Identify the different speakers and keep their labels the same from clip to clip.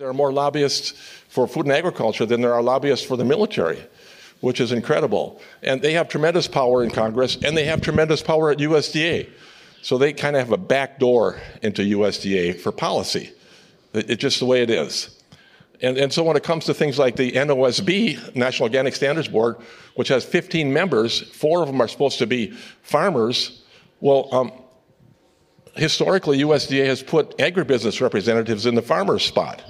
Speaker 1: There are more lobbyists for food and agriculture than there are lobbyists for the military, which is incredible. And they have tremendous power in Congress, and they have tremendous power at USDA. So they kind of have a back door into USDA for policy. It's just the way it is. And, and so when it comes to things like the NOSB, National Organic Standards Board, which has 15 members, four of them are supposed to be farmers. Well, um, historically, USDA has put agribusiness representatives in the farmer's spot.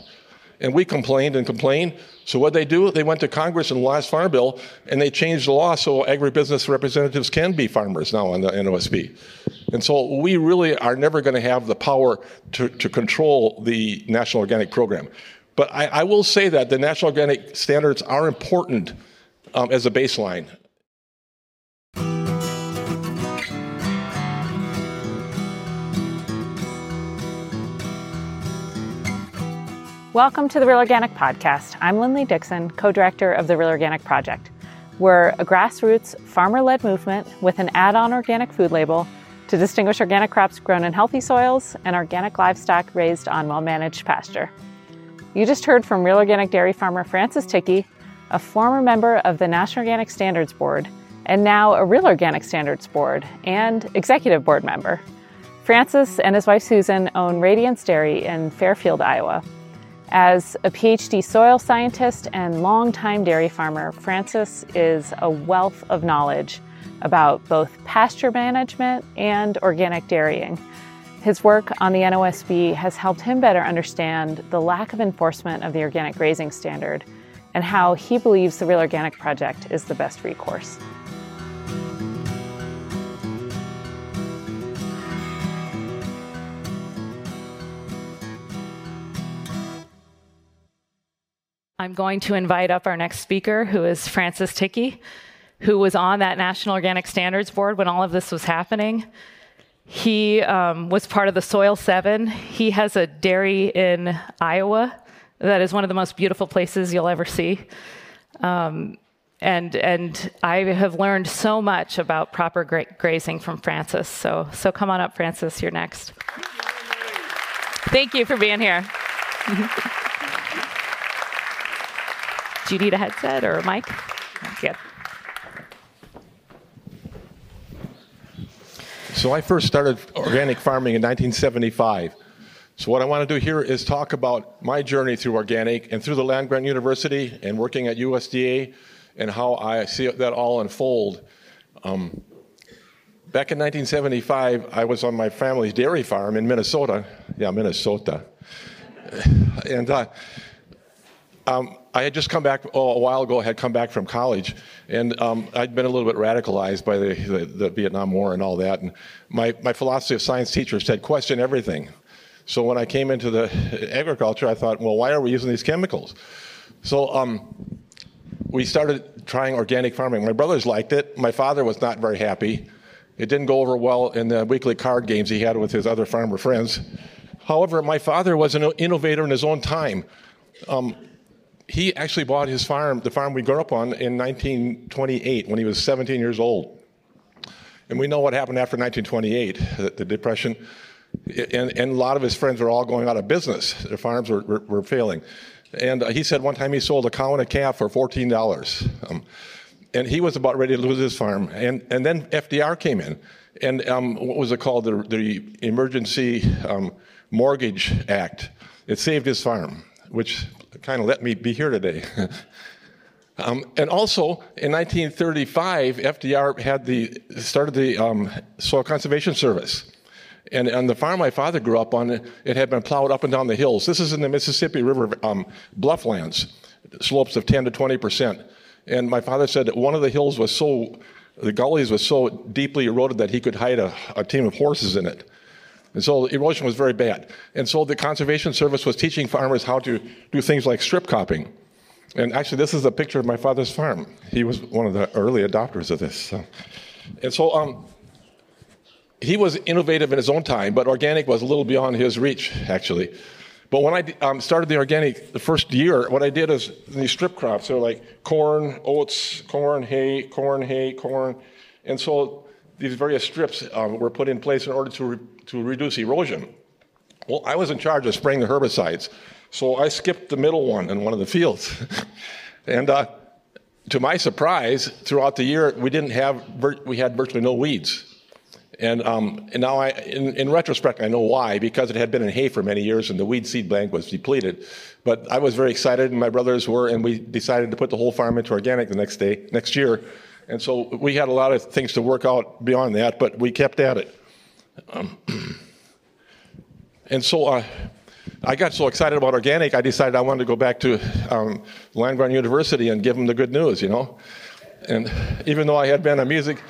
Speaker 1: And we complained and complained. So what they do, they went to Congress in the last farm bill and they changed the law so agribusiness representatives can be farmers now on the NOSB. And so we really are never going to have the power to, to control the National Organic Program. But I, I will say that the National Organic Standards are important um, as a baseline.
Speaker 2: Welcome to the Real Organic Podcast. I'm Linley Dixon, co director of the Real Organic Project. We're a grassroots, farmer led movement with an add on organic food label to distinguish organic crops grown in healthy soils and organic livestock raised on well managed pasture. You just heard from Real Organic dairy farmer Francis Thicke, a former member of the National Organic Standards Board, and now a Real Organic Standards Board and executive board member. Francis and his wife Susan own Radiance Dairy in Fairfield, Iowa. As a PhD soil scientist and longtime dairy farmer, Francis is a wealth of knowledge about both pasture management and organic dairying. His work on the NOSB has helped him better understand the lack of enforcement of the organic grazing standard and how he believes the Real Organic Project is the best recourse. I'm going to invite up our next speaker, who is Francis Thicke, who was on that National Organic Standards Board when all of this was happening. He um, was part of the Soil 7. He has a dairy in Iowa that is one of the most beautiful places you'll ever see. Um, and and I have learned so much about proper gra- grazing from Francis. So so come on up, Francis. You're next. Thank you for being here. Do you need a headset or a mic? Good.
Speaker 1: So I first started organic farming in 1975. So what I want to do here is talk about my journey through organic and through the land grant university and working at USDA and how I see that all unfold. Um, back in 1975, I was on my family's dairy farm in Minnesota. Yeah, Minnesota. and uh, um, I had just come back oh, a while ago. I had come back from college, and um, I'd been a little bit radicalized by the, the, the, Vietnam War and all that. And my, my philosophy of science teacher said, question everything. So when I came into the agriculture, I thought, well, why are we using these chemicals? So um, we started trying organic farming. My brothers liked it. My father was not very happy. It didn't go over well in the weekly card games he had with his other farmer friends. However, my father was an innovator in his own time. Um, he actually bought his farm, the farm we grew up on, in 1928 when he was 17 years old. And we know what happened after 1928, the, the Depression. And, and, a lot of his friends were all going out of business. Their farms were, were, were failing. And uh, he said one time he sold a cow and a calf for $14. Um, and he was about ready to lose his farm. And, and then FDR came in. And um, what was it called? The, the Emergency um, Mortgage Act. It saved his farm, which kind of let me be here today. um, and also, in 1935, FDR had the started the um, Soil Conservation Service. And on the farm my father grew up on, it had been plowed up and down the hills. This is in the Mississippi River um, blufflands, slopes of 10 to 20 percent. And my father said that one of the hills was so, the gullies was so deeply eroded that he could hide a, a team of horses in it. And so erosion was very bad. And so the Conservation Service was teaching farmers how to do things like strip cropping. And actually, this is a picture of my father's farm. He was one of the early adopters of this. And so um, he was innovative in his own time, but organic was a little beyond his reach, actually. But when I um, started the organic the first year, what I did is these strip crops, so like corn, oats, corn, hay, corn, hay, corn. And so these various strips um, were put in place in order to, re- to reduce erosion. Well, I was in charge of spraying the herbicides. So I skipped the middle one in one of the fields. and uh, to my surprise, throughout the year, we didn't have, we had virtually no weeds. And, um, and now, I, in, in, retrospect, I know why, because it had been in hay for many years and the weed seed bank was depleted. But I was very excited, and my brothers were, and we decided to put the whole farm into organic the next day, next year. And so we had a lot of things to work out beyond that, but we kept at it. Um, and so uh, I got so excited about organic, I decided I wanted to go back to um, Land Grant University and give them the good news, you know. And even though I had been a music,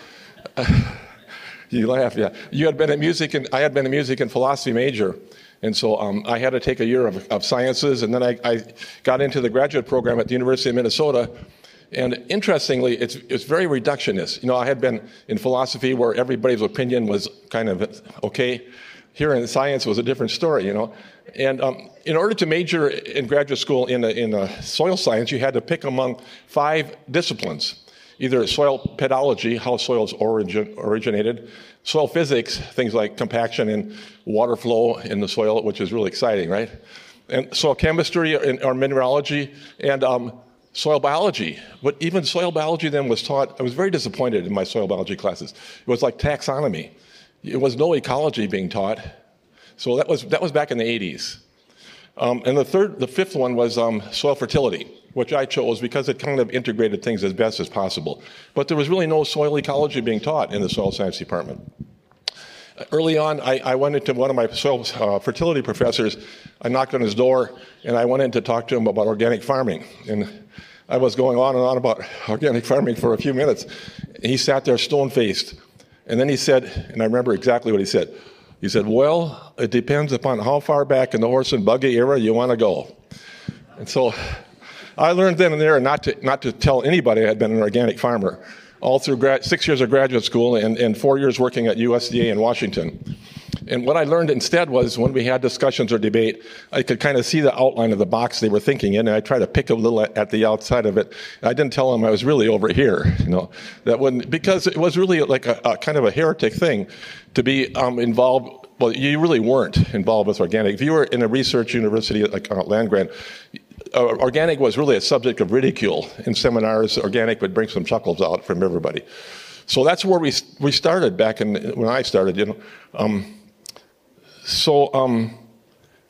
Speaker 1: uh, you laugh, yeah. You had been a music, and I had been a music and philosophy major, and so um, I had to take a year of, of sciences, and then I, I, got into the graduate program at the University of Minnesota. And interestingly, it's, it's very reductionist. You know, I had been in philosophy where everybody's opinion was kind of okay. Here in science was a different story, you know. And um, in order to major in graduate school in, a, in a soil science, you had to pick among five disciplines either soil pedology, how soils origin, originated, soil physics, things like compaction and water flow in the soil, which is really exciting, right? And soil chemistry or mineralogy and um, soil biology. But even soil biology then was taught, I was very disappointed in my soil biology classes. It was like taxonomy. It was no ecology being taught. So that was, that was back in the 80s. Um, and the third, the fifth one was um, soil fertility, which I chose because it kind of integrated things as best as possible. But there was really no soil ecology being taught in the soil science department. Early on, I, I went into one of my soil uh, fertility professors. I knocked on his door, and I went in to talk to him about organic farming. And I was going on and on about organic farming for a few minutes. He sat there stone faced. And then he said, and I remember exactly what he said he said, Well, it depends upon how far back in the horse and buggy era you want to go. And so I learned then and there not to, not to tell anybody I had been an organic farmer, all through grad, six years of graduate school and, and four years working at USDA in Washington. And what I learned instead was when we had discussions or debate, I could kind of see the outline of the box they were thinking in, and I tried to pick a little at the outside of it. I didn't tell them I was really over here, you know, that when because it was really like a, a kind of a heretic thing to be um, involved. Well, you really weren't involved with organic. If you were in a research university like uh, land grant, uh, organic was really a subject of ridicule in seminars. Organic would bring some chuckles out from everybody. So that's where we we started back in when I started. You know, um, so um,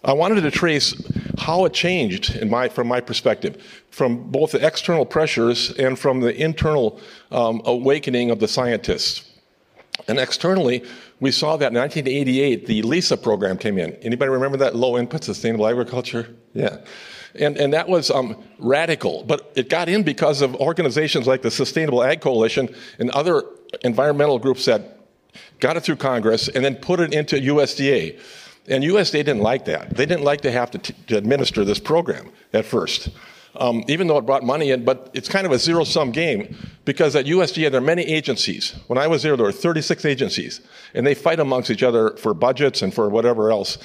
Speaker 1: I wanted to trace how it changed my, from my perspective, from both the external pressures and from the internal um, awakening of the scientists. And externally, we saw that in 1988, the LISA program came in. Anybody remember that low input sustainable agriculture? Yeah. And, and that was um, radical, but it got in because of organizations like the Sustainable Ag Coalition and other environmental groups that got it through Congress, and then put it into USDA. And USDA didn't like that. They didn't like to have to, t- to administer this program at first, um, even though it brought money in. But it's kind of a zero sum game because at USDA there are many agencies. When I was there, there were 36 agencies, and they fight amongst each other for budgets and for whatever else.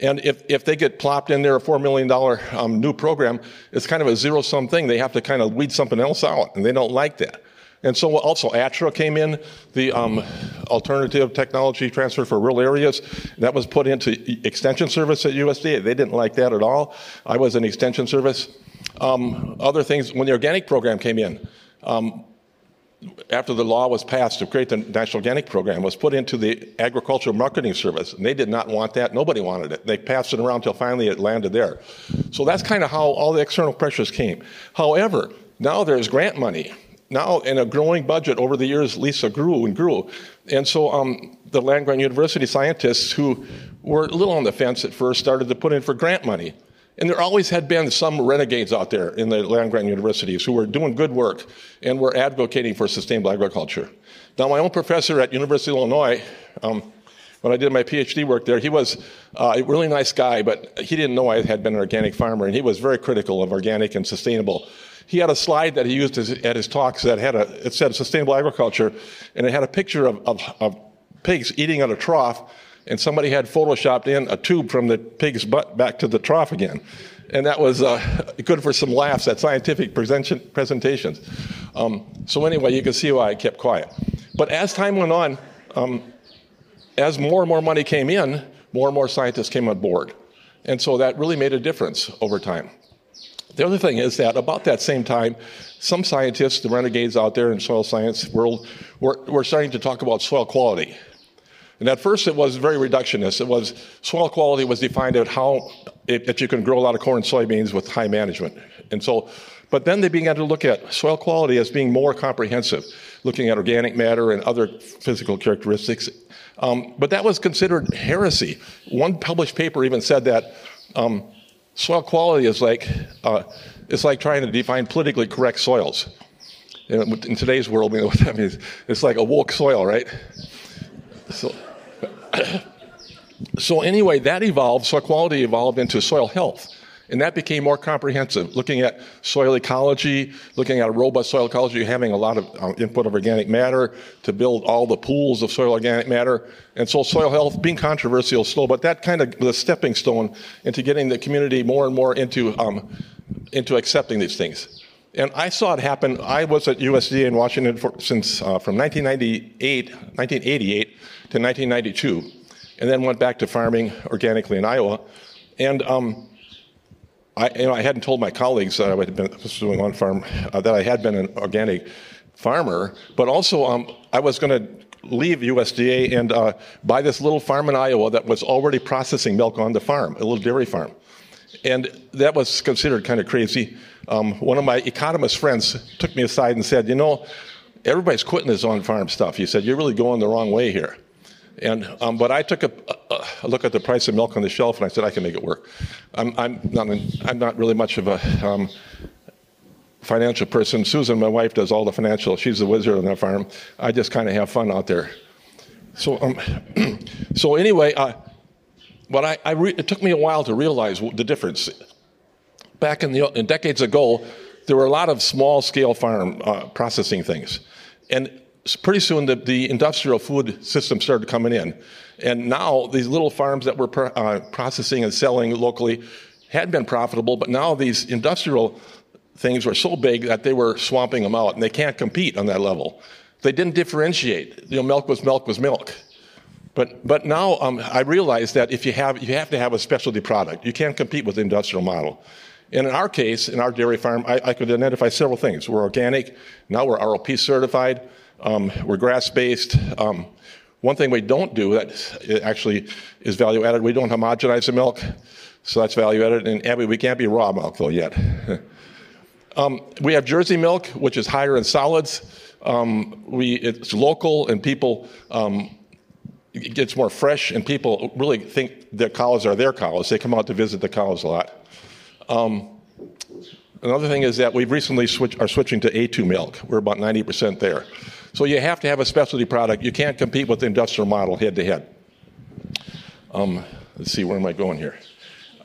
Speaker 1: And if, if they get plopped in there a $4 million um, new program, it's kind of a zero sum thing. They have to kind of weed something else out, and they don't like that. And so also ATTRA came in, the um, alternative technology transfer for rural areas. That was put into extension service at USDA. They didn't like that at all. I was in extension service. Um, other things, when the organic program came in, um, after the law was passed to create the National Organic Program, was put into the Agricultural Marketing Service. And they did not want that. Nobody wanted it. They passed it around until finally it landed there. So that's kind of how all the external pressures came. However, now there's grant money now in a growing budget over the years, LISA grew and grew. And so um, the land grant university scientists who were a little on the fence at first started to put in for grant money. And there always had been some renegades out there in the land grant universities who were doing good work and were advocating for sustainable agriculture. Now, my own professor at University of Illinois, um, when I did my PhD work there, he was uh, a really nice guy, but he didn't know I had been an organic farmer, and he was very critical of organic and sustainable he had a slide that he used at his talks that had a, it said sustainable agriculture, and it had a picture of, of, of pigs eating at a trough, and somebody had photoshopped in a tube from the pig's butt back to the trough again. And that was uh, good for some laughs at scientific presentations. Um, so, anyway, you can see why I kept quiet. But as time went on, um, as more and more money came in, more and more scientists came on board. And so that really made a difference over time. The other thing is that about that same time, some scientists, the renegades out there in soil science world, were, were starting to talk about soil quality. And at first, it was very reductionist. It was soil quality was defined as how it, that you can grow a lot of corn and soybeans with high management. And so, but then they began to look at soil quality as being more comprehensive, looking at organic matter and other physical characteristics. Um, but that was considered heresy. One published paper even said that um, soil quality is like uh, it's like trying to define politically correct soils. In today's world, you know what that means. It's like a woke soil, right? So, so anyway, that evolved, soil quality evolved into soil health. And that became more comprehensive, looking at soil ecology, looking at a robust soil ecology, having a lot of uh, input of organic matter to build all the pools of soil organic matter. And so soil health being controversial slow, but that kind of the stepping stone into getting the community more and more into, um, into accepting these things. And I saw it happen. I was at USDA in Washington for, since uh, from 1998, 1988 to 1992, and then went back to farming organically in Iowa. And um, I, you know, I hadn't told my colleagues that I had been pursuing on farm uh, that I had been an organic farmer, but also um, I was going to leave USDA and uh, buy this little farm in Iowa that was already processing milk on the farm, a little dairy farm. And that was considered kind of crazy. Um, one of my economist friends took me aside and said, You know, everybody's quitting this on farm stuff. He said, You're really going the wrong way here. And, um, but I took a, a, look at the price of milk on the shelf and I said, I can make it work. I'm, I'm, not, I'm not really much of a um, financial person. Susan, my wife, does all the financial. She's the wizard on that farm. I just kind of have fun out there. So, um, so anyway, uh, but I, I re- it took me a while to realize the difference. Back in the in decades ago, there were a lot of small scale farm uh, processing things, and pretty soon the, the, industrial food system started coming in, and now these little farms that were pr- uh, processing and selling locally had been profitable, but now these industrial things were so big that they were swamping them out, and they can't compete on that level. They didn't differentiate. You know, milk was milk was milk. But, but now um, I realize that if you have, you have to have a specialty product. You can't compete with the industrial model. And in our case, in our dairy farm, I, I could identify several things. We're organic. Now we're ROP certified. Um, we're grass based. Um, one thing we don't do that actually is value added, we don't homogenize the milk. So that's value added. And we can't be raw milk though yet. um, we have Jersey milk, which is higher in solids. Um, we, it's local and people um, it gets more fresh, and people really think their cows are their cows. They come out to visit the cows a lot. Um, another thing is that we've recently switch, are switching to A2 milk. We're about 90% there. So you have to have a specialty product. You can't compete with the industrial model head to head. Um, let's see, where am I going here?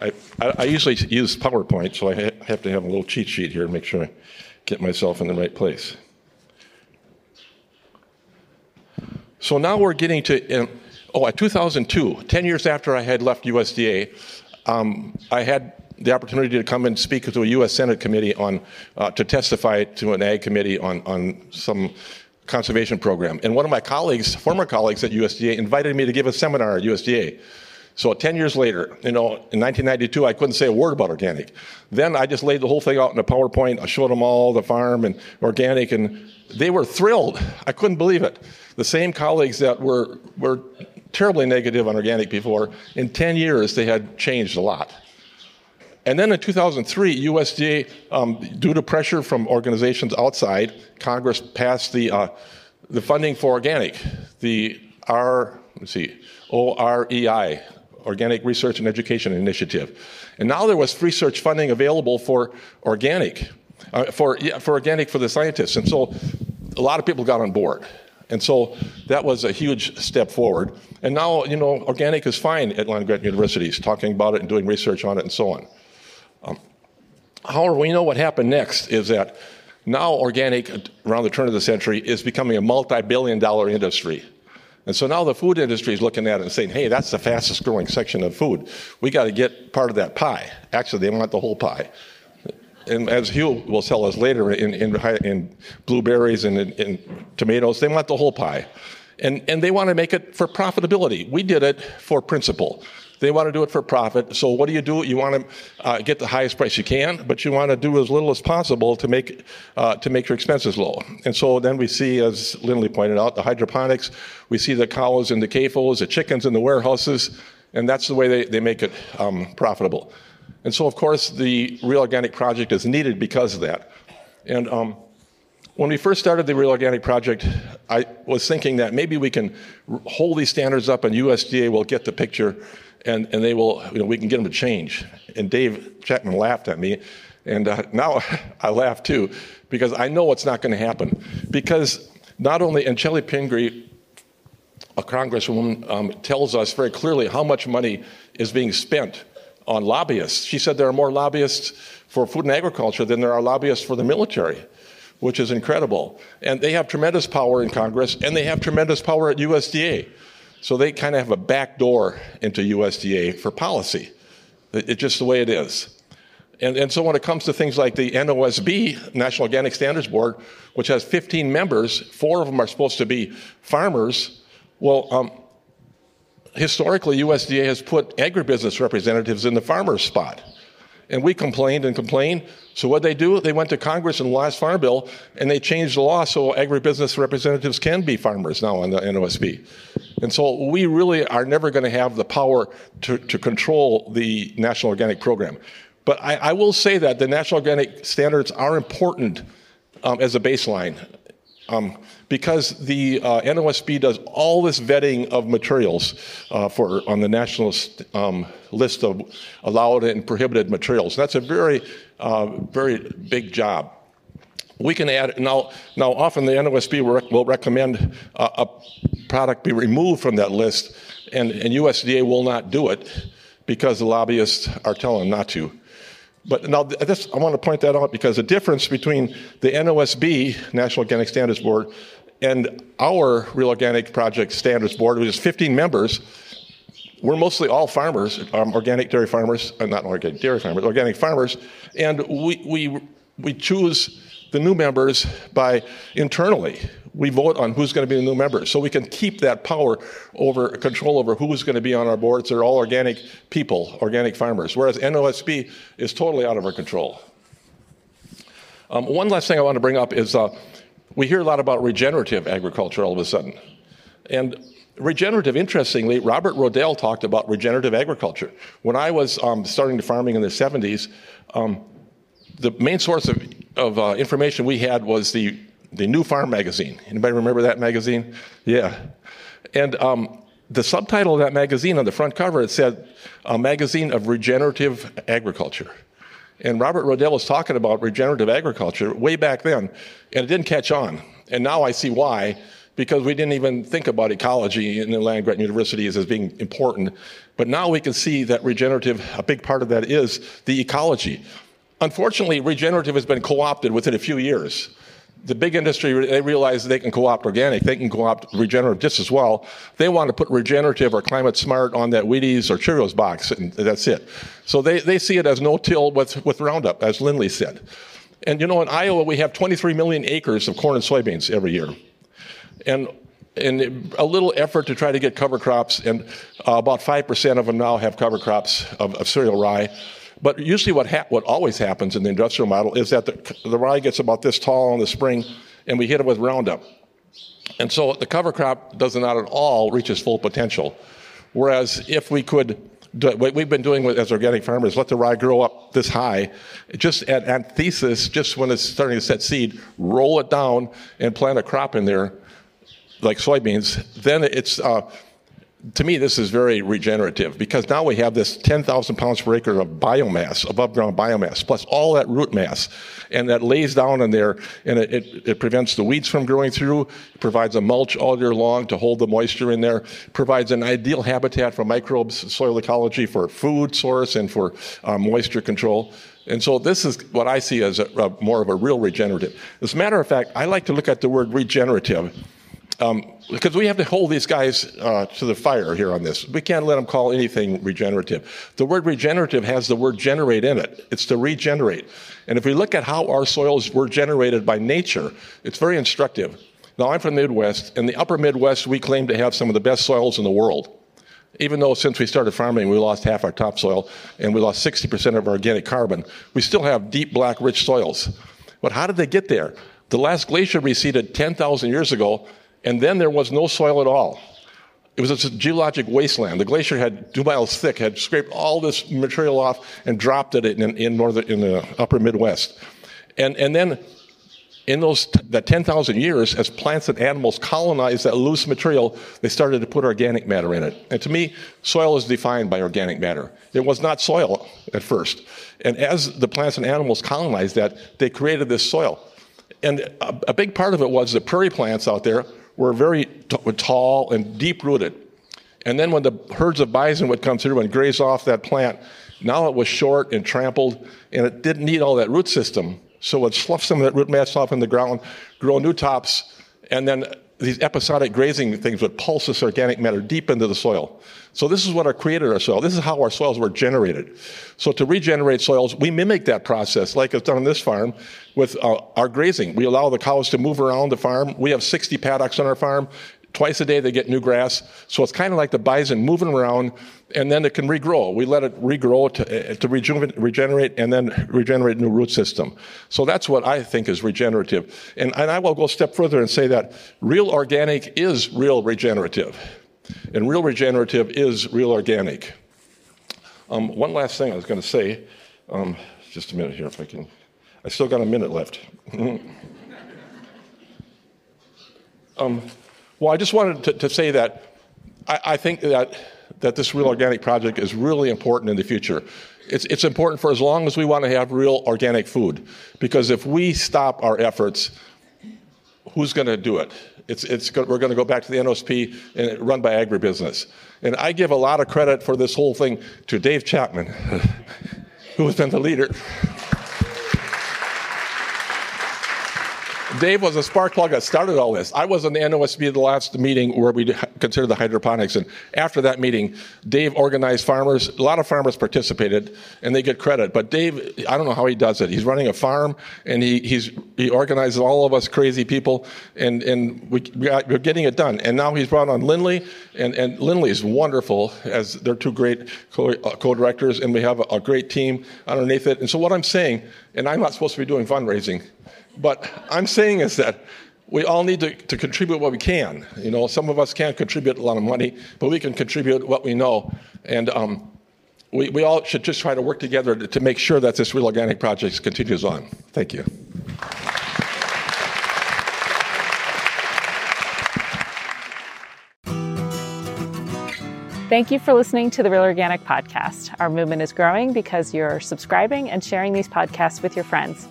Speaker 1: I, I, I usually use PowerPoint, so I ha- have to have a little cheat sheet here to make sure I get myself in the right place. So now we're getting to, um, oh, at 2002, 10 years after I had left USDA, um, I had the opportunity to come and speak to a U.S. Senate committee on, uh, to testify to an ag committee on, on some conservation program. And one of my colleagues, former colleagues at USDA, invited me to give a seminar at USDA. So 10 years later, you know, in 1992, I couldn't say a word about organic. Then I just laid the whole thing out in a PowerPoint. I showed them all the farm and organic, and they were thrilled. I couldn't believe it. The same colleagues that were, were terribly negative on organic before, in 10 years, they had changed a lot. And then in 2003, USDA, um, due to pressure from organizations outside, Congress passed the, uh, the funding for organic, the R, let's see, OREI, Organic Research and Education Initiative. And now there was research funding available for organic, uh, for, yeah, for organic for the scientists. And so a lot of people got on board. And so that was a huge step forward. And now, you know, organic is fine at land grant universities, talking about it and doing research on it and so on. Um, however, we know what happened next is that now organic, around the turn of the century, is becoming a multi billion dollar industry. And so now the food industry is looking at it and saying, hey, that's the fastest growing section of food. We got to get part of that pie. Actually, they want the whole pie and as Hugh will tell us later, in, in, in blueberries and in, in, tomatoes, they want the whole pie. And, and they want to make it for profitability. We did it for principle. They want to do it for profit. So what do you do? You want to uh, get the highest price you can, but you want to do as little as possible to make uh, to make your expenses low. And so then we see, as Linley pointed out, the hydroponics. We see the cows in the CAFOs, the chickens in the warehouses, and that's the way they, they make it um, profitable. And so, of course, the Real Organic Project is needed because of that. And um, when we first started the Real Organic Project, I was thinking that maybe we can hold these standards up and USDA will get the picture and, and they will, you know, we can get them to change. And Dave Chapman laughed at me. And uh, now I laugh too, because I know it's not going to happen. Because not only, and Chellie Pingree, a congresswoman, um, tells us very clearly how much money is being spent on lobbyists. She said there are more lobbyists for food and agriculture than there are lobbyists for the military which is incredible. And they have tremendous power in Congress, and they have tremendous power at USDA. So they kind of have a back door into USDA for policy. It's just the way it is. And, and so when it comes to things like the NOSB, National Organic Standards Board, which has 15 members, four of them are supposed to be farmers. Well, um, historically, USDA has put agribusiness representatives in the farmer's spot. And we complained and complained. So what they do? They went to Congress and the last farm bill and they changed the law so agribusiness representatives can be farmers now on the NOSB. And so we really are never going to have the power to, to control the National Organic Program. But I, I, will say that the National Organic Standards are important um, as a baseline. Um, because the uh, NOSB does all this vetting of materials uh, for on the national um, list of allowed and prohibited materials. That's a very, uh, very big job. We can add now. Now, often the NOSB will, rec- will recommend a product be removed from that list, and, and USDA will not do it because the lobbyists are telling them not to. But now, this, I want to point that out because the difference between the NOSB, National Organic Standards Board, and our Real Organic Project Standards Board, which is 15 members, we're mostly all farmers, um, organic dairy farmers, uh, not organic dairy farmers, organic farmers, and we, we, we choose the new members by internally. We vote on who's going to be the new members, so we can keep that power over control over who's going to be on our boards. They're all organic people, organic farmers, whereas NOSB is totally out of our control. Um, one last thing I want to bring up is uh, we hear a lot about regenerative agriculture all of a sudden. And regenerative, interestingly, Robert Rodale talked about regenerative agriculture. When I was um, starting to farming in the 70s, um, the main source of, of uh, information we had was the, the New Farm magazine. Anybody remember that magazine? Yeah. And um, the subtitle of that magazine on the front cover, it said, a magazine of regenerative agriculture. And Robert Rodale was talking about regenerative agriculture way back then, and it didn't catch on. And now I see why, because we didn't even think about ecology in the land grant universities as being important. But now we can see that regenerative, a big part of that is the ecology. Unfortunately, regenerative has been co opted within a few years the big industry, they realize they can co-opt organic, they can co-opt regenerative just as well. They want to put regenerative or climate smart on that Wheaties or Cheerios box, and that's it. So they, they see it as no-till with, with Roundup, as Linley said. And you know, in Iowa, we have 23 million acres of corn and soybeans every year. And and a little effort to try to get cover crops, and uh, about 5% of them now have cover crops of, of cereal rye. But usually, what, ha- what always happens in the industrial model is that the, the rye gets about this tall in the spring, and we hit it with Roundup. And so the cover crop does not at all reach its full potential. Whereas if we could, what we've been doing with, as organic farmers, let the rye grow up this high, just at anthesis, just when it's starting to set seed, roll it down and plant a crop in there, like soybeans, then it's uh, to me, this is very regenerative because now we have this 10,000 pounds per acre of biomass, above ground biomass, plus all that root mass. And that lays down in there and it, it, it, prevents the weeds from growing through, it provides a mulch all year long to hold the moisture in there, provides an ideal habitat for microbes, soil ecology for food source and for um, moisture control. And so this is what I see as a, a, more of a real regenerative. As a matter of fact, I like to look at the word regenerative um, because we have to hold these guys uh, to the fire here on this. We can't let them call anything regenerative. The word regenerative has the word generate in it. It's to regenerate. And if we look at how our soils were generated by nature, it's very instructive. Now, I'm from the Midwest. In the upper Midwest, we claim to have some of the best soils in the world. Even though since we started farming, we lost half our topsoil and we lost 60% of our organic carbon, we still have deep, black, rich soils. But how did they get there? The last glacier receded 10,000 years ago, and then there was no soil at all. It was a geologic wasteland. The glacier had two miles thick, had scraped all this material off and dropped it in, in, northern, in the upper Midwest. And, and then in those that 10,000 years, as plants and animals colonized that loose material, they started to put organic matter in it. And to me, soil is defined by organic matter. It was not soil at first. And as the plants and animals colonized that, they created this soil. And a, a big part of it was the prairie plants out there were very t- tall and deep rooted. And then when the herds of bison would come through and graze off that plant, now it was short and trampled, and it didn't need all that root system. So it would slough some of that root mass off in the ground, grow new tops, and then these episodic grazing things would pulse this organic matter deep into the soil. So this is what our created our soil. This is how our soils were generated. So to regenerate soils, we mimic that process like it's done on this farm with uh, our grazing. We allow the cows to move around the farm. We have 60 paddocks on our farm. Twice a day they get new grass. So it's kind of like the bison moving around and then it can regrow. We let it regrow to, uh, to regenerate and then regenerate a new root system. So that's what I think is regenerative. And, and I will go a step further and say that real organic is real regenerative. And real regenerative is real organic. Um, one last thing I was going to say. Um, just a minute here, if I can. I still got a minute left. um, well, I just wanted to, to say that I, I, think that, that this Real Organic project is really important in the future. It's, it's important for as long as we want to have real organic food. Because if we stop our efforts, who's going to do it? It's, it's, we're going to go back to the NOSB and run by agribusiness. And I give a lot of credit for this whole thing to Dave Chapman, who has been the leader. Dave was a spark plug that started all this. I was in the NOSB the last meeting where we considered the hydroponics, and after that meeting, Dave organized farmers. A lot of farmers participated, and they get credit. But Dave, I don't know how he does it. He's running a farm, and he he's he organizes all of us crazy people, and and we, we are getting it done. And now he's brought on Linley, and and Linley is wonderful as they're two great uh, co-directors, and we have a great team underneath it. And so what I'm saying, and I'm not supposed to be doing fundraising. But I'm saying is that we all need to, to contribute what we can. You know, some of us can't contribute a lot of money, but we can contribute what we know. And um, we, we all should just try to work together to, to make sure that this Real Organic Project continues on. Thank you.
Speaker 2: Thank you for listening to the Real Organic Podcast. Our movement is growing because you're subscribing and sharing these podcasts with your friends.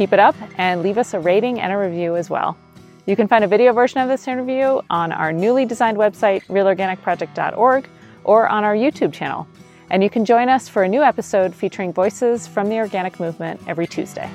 Speaker 2: Keep it up and leave us a rating and a review as well. You can find a video version of this interview on our newly designed website, realorganicproject.org, or on our YouTube channel. And you can join us for a new episode featuring voices from the organic movement every Tuesday.